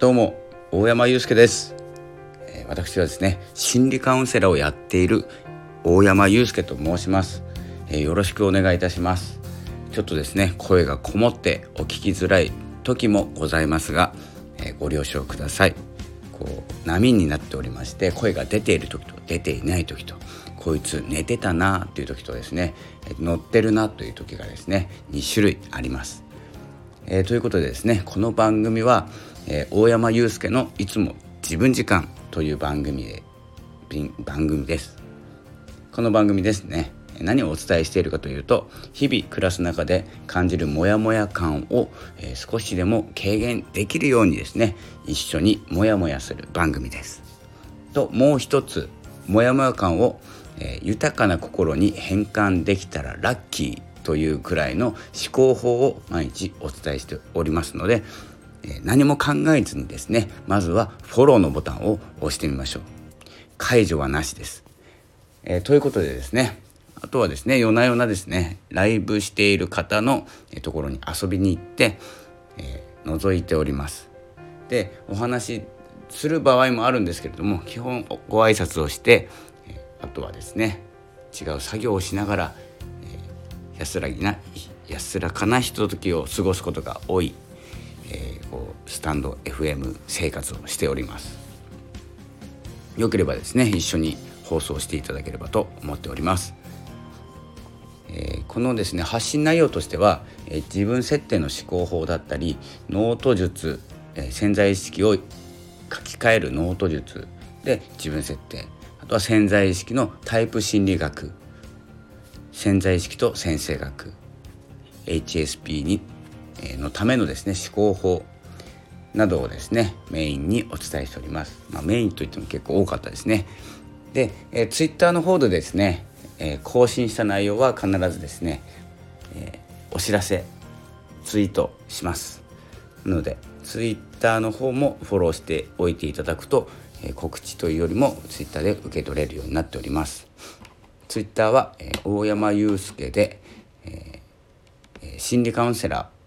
どうも大山祐介です、えー、私はですね心理カウンセラーをやっている大山祐介と申します、えー、よろしくお願いいたします。ちょっとですね声がこもってお聞きづらい時もございますが、えー、ご了承ください。こう波になっておりまして声が出ている時と出ていない時とこいつ寝てたなという時とですね乗ってるなという時がですね2種類あります。えー、ということでですねこの番組は、えー、大山祐介のいつも自分時間という番組で番組です。この番組ですね何をお伝えしているかというと日々暮らす中で感じるモヤモヤ感を、えー、少しでも軽減できるようにですね一緒にモヤモヤする番組です。ともう一つモヤモヤ感をえー、豊かな心に変換できたらラッキーというくらいの思考法を毎日お伝えしておりますので、何も考えずにですねまずはフォローのボタンを押してみましょう。解除はなしです、えー、ということでですねあとはですね夜な夜なですねライブしている方のところに遊びに行って、えー、覗いております。でお話しする場合もあるんですけれども基本ご挨拶をしてあとはですね違う作業をしながら、え、安らぎな安らかなひとときを過ごすことが多い、えー、こうスタンド FM 生活をしております。よければですね一緒に放送していただければと思っております、えー、このですね発信内容としては、えー、自分設定の思考法だったりノート術、えー、潜在意識を書き換えるノート術で自分設定。あとは潜在意識のタイプ心理学潜在意識と先生学 HSP にのためのですね思考法などをですねメインにお伝えしております、まあ、メインといっても結構多かったですね。で、えー、ツイッターの方でですね、えー、更新した内容は必ずですね、えー、お知らせツイートします。なのでツイッターの方もフォローしておいていただくとえ告知というよりもツイッターで受け取れるようになっております。ツイッターは、え大山祐介で、えー、心理カウンセラー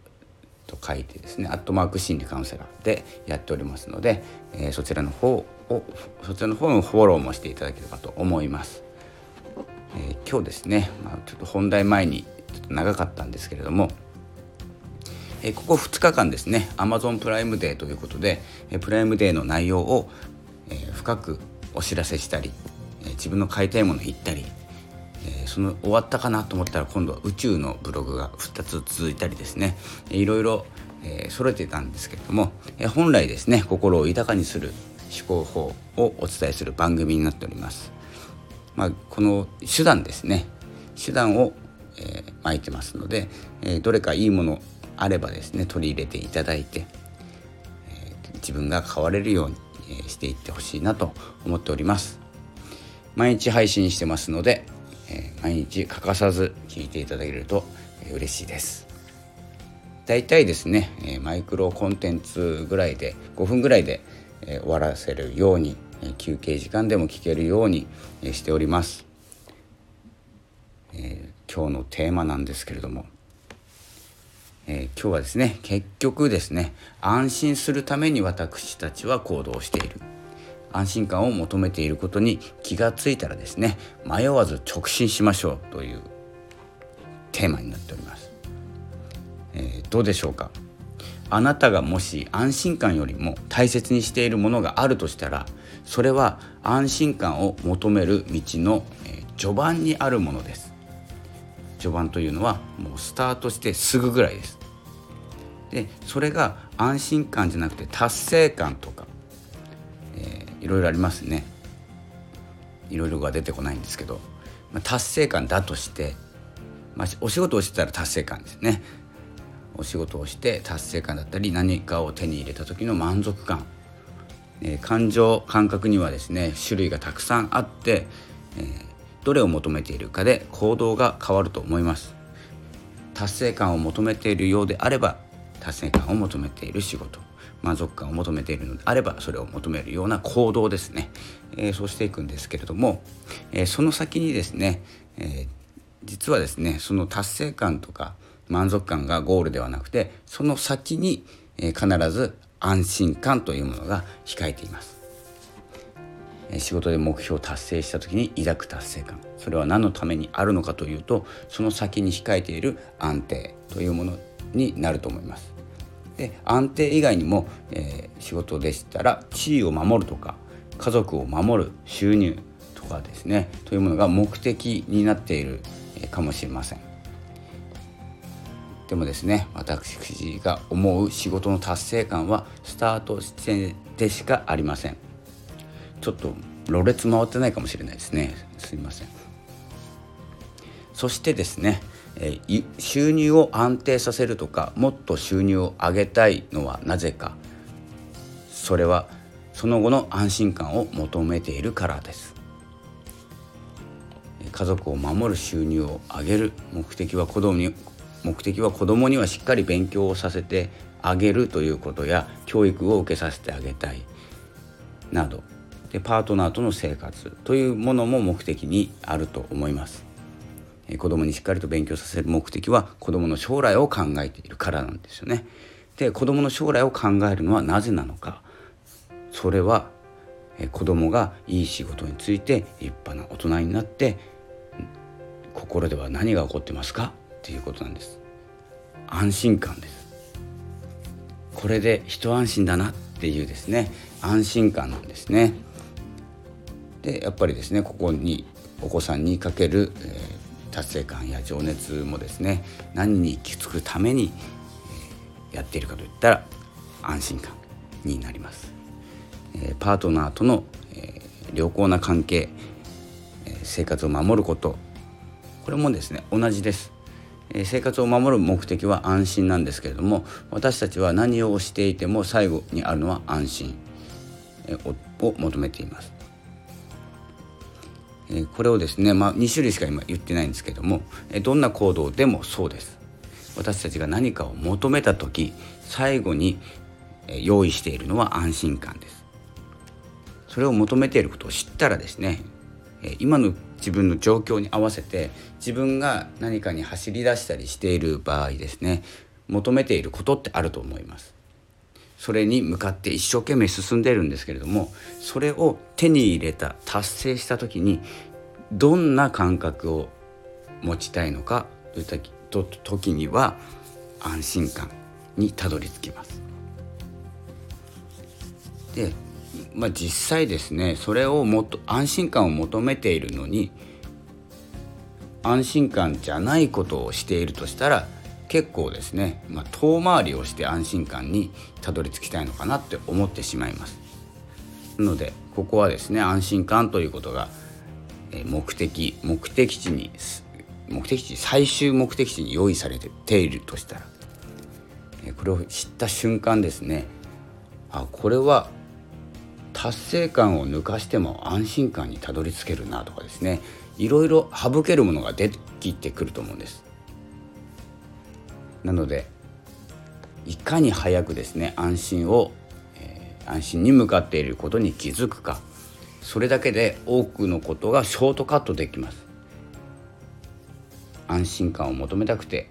と書いてですねアットマーク心理カウンセラーでやっておりますので、えー、そちらの方をそちらの方のフォローもしていただければと思います、えー、今日ですね、まあ、ちょっと本題前にちょっと長かったんですけれどもえここ2日間ですね Amazon プライムデーということでえプライムデーの内容をえ、深くお知らせしたり、え、自分の買いたいもの言ったり、えー、その終わったかなと思ったら今度は宇宙のブログが2つ続いたりですね、えー、いろいろ、えー、揃えてたんですけれども、えー、本来ですね心を豊かにする思考法をお伝えする番組になっております。まあ、この手段ですね。手段を、えー、巻いてますので、えー、どれかいいものあればですね取り入れていただいて、えー、自分が変われるようにしていってほしいなと思っております。毎日配信してますので、え毎日欠かさず聞いていただけると嬉しいです。だいたいですねえマイクロコンテンツぐらいで5分ぐらいでえ終わらせるようにえ休憩時間でも聞けるようにえしております、えー、今日のテーマなんですけれどもえー、今日はですね結局ですね安心するために私たちは行動している。安心感を求めていることに気がついたらですね迷わず直進しましょうというテーマになっております、えー、どうでしょうか？あなたがもし安心感よりも大切にしているものがあるとしたらそれは安心感を求める道の、えー、序盤にあるものです。序盤というのはもうスタートしてすぐぐらいです。でそれが安心感じゃなくて達成感とか、いろいろありますね。いろいろが出てこないんですけど、まあ、達成感だとして、まあ、お仕事をしてたら達成感ですね。お仕事をして達成感だったり何かを手に入れた時の満足感、えー、感情感覚にはですね種類がたくさんあって、えー、どれを求めているかで行動が変わると思います達成感を求めているようであれば達成感を求めている仕事満足感を求めているのであればそれを求めるような行動ですね、えー、そうしていくんですけれども、えー、その先にですね、えー、実はですねその達成感とか満足感がゴールではなくてその先に、え必ず安心感というものが控えています。仕事で目標を達成した時に抱く達成感。それは何のためにあるのかというとその先に控えている安定というものになると思います。で安定以外にも、えー、仕事でしたら地位を守るとか家族を守る収入とかですねというものが目的になっているかもしれません。でもですね私が思う仕事の達成感はスタート地点でしかありません。ちょっとろれつ回ってないかもしれないですね。すみません。そしてですねえ収入を安定させるとかもっと収入を上げたいのはなぜか。それはその後の安心感を求めているからです。家族を守る収入を上げる目的は子供に目的は子供にはしっかり勉強をさせてあげるということや教育を受けさせてあげたい。など。でパートナーとの生活というものも目的にあると思います。子供にしっかりと勉強させる目的は子供の将来を考えているからなんですよね。で子供の将来を考えるのはなぜなのか。それは子供がいい仕事について立派な大人になって心では何が起こってますか？っていうことなんです。安心感です。これで一安心だな。っていうですね。安心感なんですね。でやっぱりですねここにお子さんにかける、えー、達成感や情熱もですね何に行き着くために、やっているかといったら安心感になります、え、パートナーとの、え良好な関係、生活を守ること。これもですね同じです。生活を守る目的は安心なんですけれども私たちは何をしていても最後にあるのは安心を求めています。これをですね、まあ、2種類しか今言ってないんですけどもどんな行動でもそうです。私たちが何かを求めた時最後に用意しているのは安心感です。それを求めていることを知ったらですね今の自分の状況に合わせて自分が何かに走り出したりしている場合ですね求めていることってあると思います。それに向かって一生懸命進んでるんですけれどもそれを手に入れた達成した時にどんな感覚を持ちたいのかといった時には安心感にたどり着きます。でまあ、実際ですねそれをもっと安心感を求めているのに安心感じゃないことをしているとしたら結構ですね、まあ、遠回りをして安心感にたどり着きたいのかなって思ってしまいます。なのでここはですね安心感ということが目的目的地に目的地最終目的地に用意されているとしたらこれを知った瞬間ですねあこれは達成感を抜かしても安心感にたどり着けるなとかですねいろいろ省けるものが出てきてくると思うんですなのでいかに早くですね安心を、えー、安心に向かっていることに気づくか。それだけで多くのことがショートカットできます。安心感を求めたくて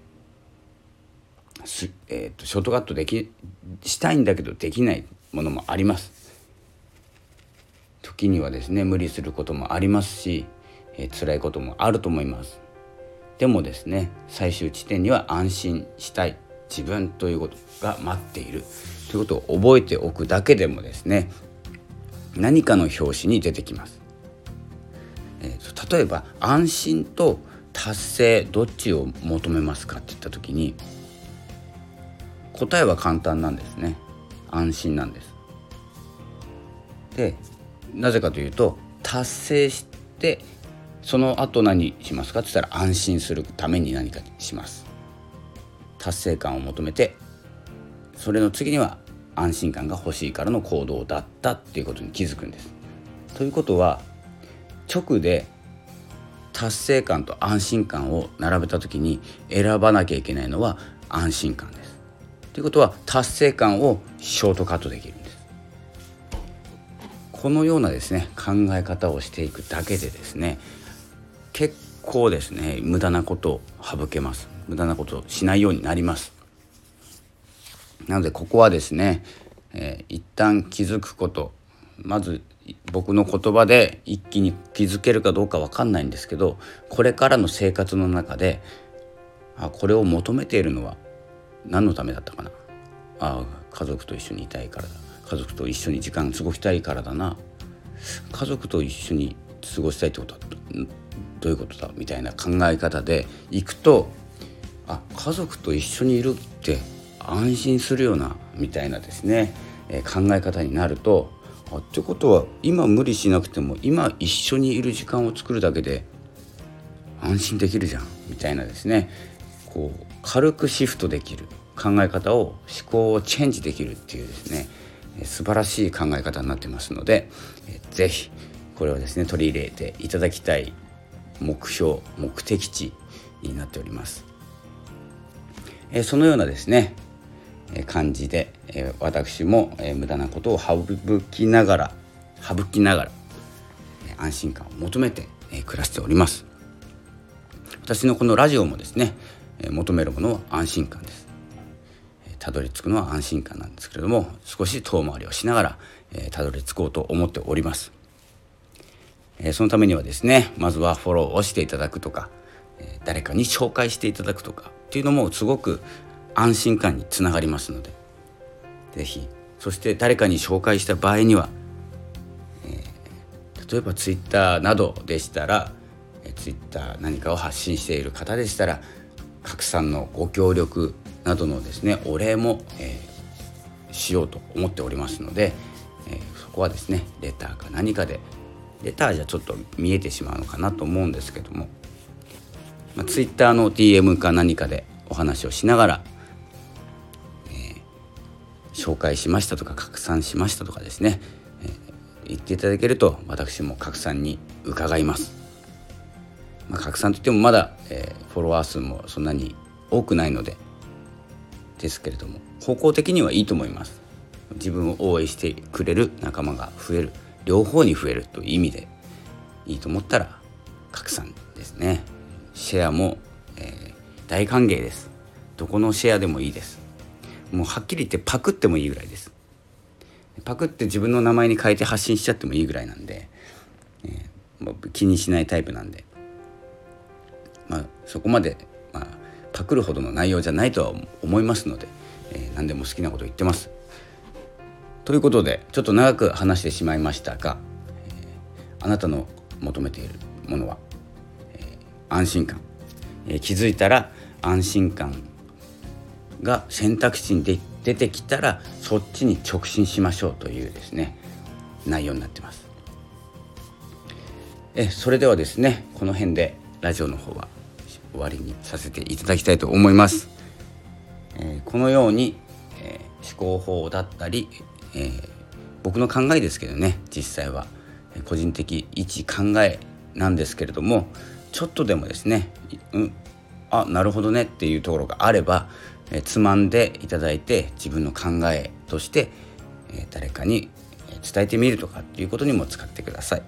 えーとショートカットできしたいんだけどできないものもあります。時にはですね無理することもありますし、えー、辛いこともあると思います。でもですね最終地点には安心したい。自分ということが待っている。ということを覚えておくだけでもですね何かの表紙に出てきます、えー、例えば安心と達成どっちを求めますかって言った時に答えは簡単なんですね。安心なんです。でなぜかというと達成してその後何しますか？って言ったら安心するために何かします達成感を求めてそれの次には安心感が欲しいからの行動だったっていうことに気づくんです。ということは直で達成感と安心感を並べた時に選ばなきゃいけないのは安心感です。ということは達成感をショートカットできるんです。このようなですね考え方をしていくだけでですね結構ですね無駄なことを省けます。無駄なことをしないようになります。なのでここはですねえー、一旦気づくこと。まず僕の言葉で一気に気づけるかどうか分かんないんですけどこれからの生活の中であこれを求めているのは何のためだったかな。あ家族と一緒にいたいからだ。家族と一緒に時間過ごしたいからだな。家族と一緒に過ごしたいってことはどういうことだみたいな考え方でいくとあ家族と一緒にいるって安心するようなみたいなですね、えー、考え方になるとあってことは今無理しなくても今一緒にいる時間を作るだけで安心できるじゃんみたいなですねこう軽くシフトできる考え方を思考をチェンジできるっていうですね素晴らしい考え方になってますので是非これをですね取り入れていただきたい目標目的地になっております。えそのようなですね感じで私も無駄なことを省きながら省きながら安心感を求めて暮らしております。私のこのラジオもですね求めるものは安心感です。たどり着くのは安心感なんですけれども少し遠回りをしながらたどり着こうと思っております。えそのためにはですねまずはフォローをしていただくとかえ誰かに紹介していただくとかっていうのもすごく安心感につながりますので是非そして誰かに紹介した場合には、えー、例えば Twitter などでしたら、えー、Twitter 何かを発信している方でしたら拡散のご協力などのですねお礼も、えー、しようと思っておりますので、えー、そこはですねレターか何かでレターじゃちょっと見えてしまうのかなと思うんですけども、まあ、Twitter の DM か何かでお話をしながら、えー、紹介しましたとか拡散しましたとかですね、えー、言っていただけると私も拡散に伺います。まあ、拡散といってもまだ、えー、フォロワー数もそんなに多くないのでですけれども方向的にはいいと思います。自分を応援してくれる仲間が増える。両方に増えるという意味でいいと思ったら拡散ですね。シェアも、えー、大歓迎です。どこのシェアでもいいです。もうはっきり言ってパクってもいいぐらいです。パクって自分の名前に変えて発信しちゃってもいいぐらいなんで、えー、気にしないタイプなんで。まあそこまで、まあ、パクるほどの内容じゃないとは思いますので、えー、何でも好きなこと言ってます。ということでちょっと長く話してしまいましたが、えー、あなたの求めているものは、えー、安心感、えー、気づいたら安心感が選択肢に出てきたらそっちに直進しましょうというですね内容になってます。えそれではですねこの辺でラジオの方は終わりにさせていただきたいと思います。えー、このように、えー、思考法だったり、えー、僕の考えですけどね実際は個人的一考えなんですけれどもちょっとでもですね、うん、あなるほどねっていうところがあれば、えつまんでいただいて自分の考えとして、え誰かに伝えてみるとかっていうことにも使ってください。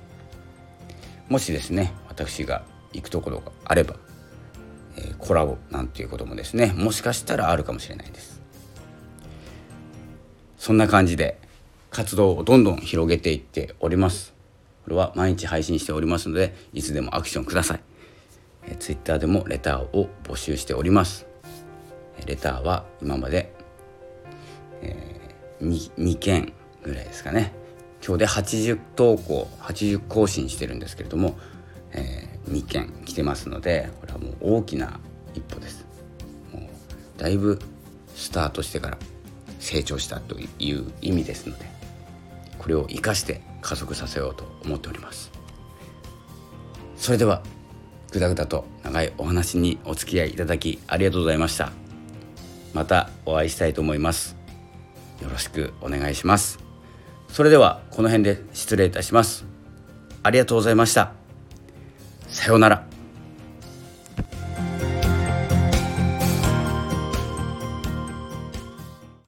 もしですね私が行くところがあればえー、コラボなんていうこともですねもしかしたらあるかもしれないですそんな感じで活動をどんどん広げていっております。これは毎日配信しておりますのでいつでもアクションください、え、Twitter でもレターを募集しております。レターは今まで、えー、2, 2件ぐらいですかね。今日で80投稿80更新してるんですけれども、えー2件来てますのでこれはもう大きな一歩です。もうだいぶスタートしてから成長したという意味ですのでこれを生かして加速させようと思っております。それではぐだぐだと長いお話にお付き合いいただきありがとうございました。またお会いしたいと思います。よろしくお願いします。それではこの辺で失礼いたします。ありがとうございました。さようなら。